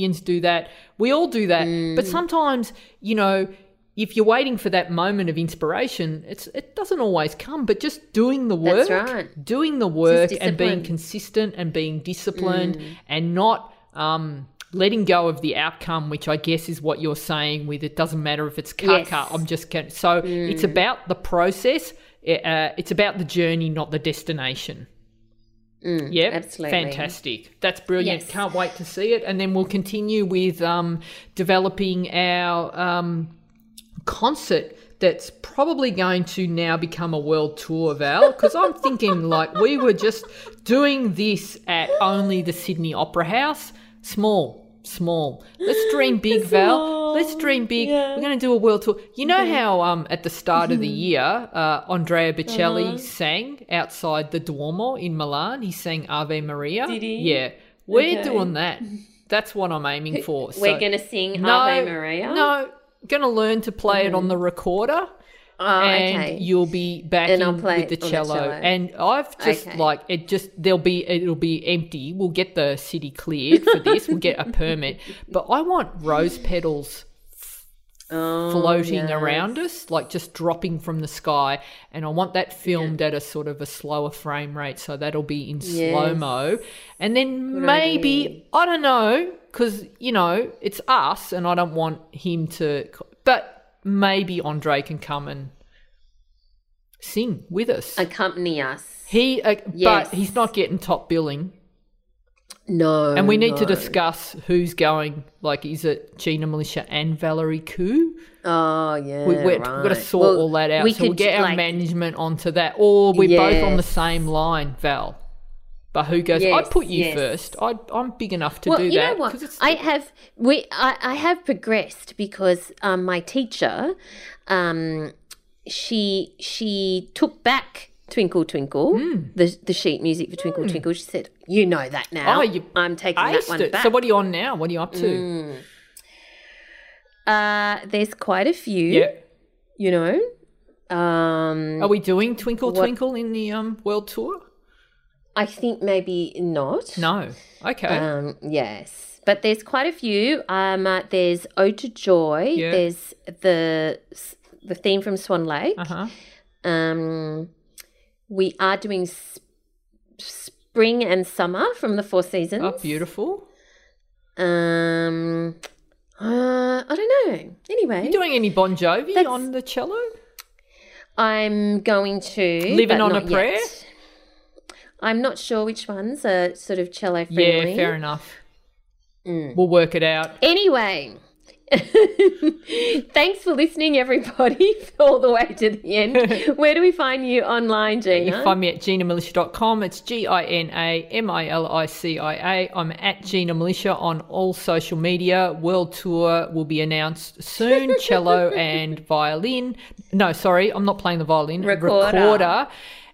Comedians do that. We all do that. But sometimes, you know, if you're waiting for that moment of inspiration, it's it doesn't always come. But just doing the work, right. doing the work, and being consistent and being disciplined, and not um, letting go of the outcome, which I guess is what you're saying. With it doesn't matter if it's caca. Yes. I'm just. So it's about the process. Uh, it's about the journey, not the destination. Yep, absolutely. fantastic. That's brilliant. Yes. Can't wait to see it. And then we'll continue with um, developing our um, concert that's probably going to now become a world tour, Val. Because I'm thinking <laughs> like we were just doing this at only the Sydney Opera House, small. <laughs> Small. Let's dream big, Val. Let's dream big. We're going to do a world tour. You know how um, at the start of the year, uh, Andrea Bocelli sang outside the Duomo in Milan. He sang Ave Maria. Did he? Yeah, we're Okay. doing that. <laughs> That's what I'm aiming for. We're So- going to sing no, Ave Maria. No, going to learn to play it on the recorder. Oh, and okay. you'll be And I'll with the on the cello. cello. And I've just Okay. like it. Just there'll be it'll be empty. We'll get the city cleared for this. we'll get a <laughs> permit. But I want rose petals Oh, floating yes. around us, like just dropping from the sky. And I want that filmed at a sort of a slower frame rate, so that'll be in slow mo. And then maybe idea. I don't know, because you know it's us, and I don't want him to. But maybe Andre can come and sing with us. Accompany us. he, uh, Yes. but he's not getting top billing. No. And we need to discuss who's going. Like, is it Gina Milicia and Valerie Khoo? Oh, yeah. We, we're, right. We've got to sort Well, all that out. we so we'll could, get our like- management onto that. Or we're both on the same line, Val. But who goes? Yes, I'd put you yes. first. I, I'm big enough to well, do you that. know what? it's- I have we I, I have progressed because um, my teacher, um, she she took back Twinkle Twinkle the the sheet music for Twinkle Twinkle. She said, "You know that now. Oh, you I'm taking that one it. back." So what are you on now? What are you up to? uh, there's quite a few. Yeah. You know. Um, Are we doing Twinkle What- Twinkle in the um, world tour? I think maybe not. No. Okay. Um, yes, but there's quite a few. Um, uh, there's Ode to Joy. Yeah. There's the the theme from Swan Lake. uh huh. Um, we are doing sp- spring and summer from the Four Seasons. Oh, beautiful. Um, uh, I don't know. Anyway, You doing any Bon Jovi on the cello? I'm going to Living on a Prayer? yet. I'm not sure which ones are sort of cello friendly. Yeah, fair enough. Mm. We'll work it out. Anyway, <laughs> thanks for listening, everybody, <laughs> all the way to the end. <laughs> Where do we find you online, Gina? You can find me at ginamilicia.com. It's G I N A M I L I C I A. I'm at Gina Milicia on all social media. World tour will be announced soon. Cello and violin. No, sorry, I'm not playing the violin. Recorder. Recorder.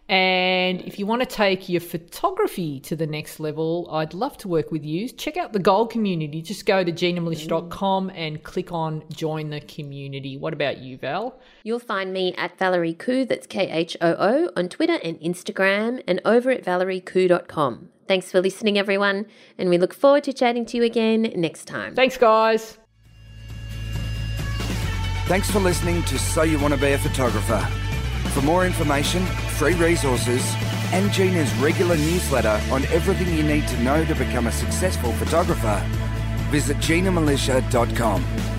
And if you want to take your photography to the next level, I'd love to work with you. Check out the Gold community. Just go to ginamilicia.com and click on join the community. What about you, Val? You'll find me at Valerie Khoo, that's K H O O, on Twitter and Instagram, and over at valeriekhoo.com. Thanks for listening, everyone, and we look forward to chatting to you again next time. Thanks, guys. Thanks for listening to So You Want to Be a Photographer. For more information, free resources, and Gina's regular newsletter on everything you need to know to become a successful photographer, visit ginamilicia.com.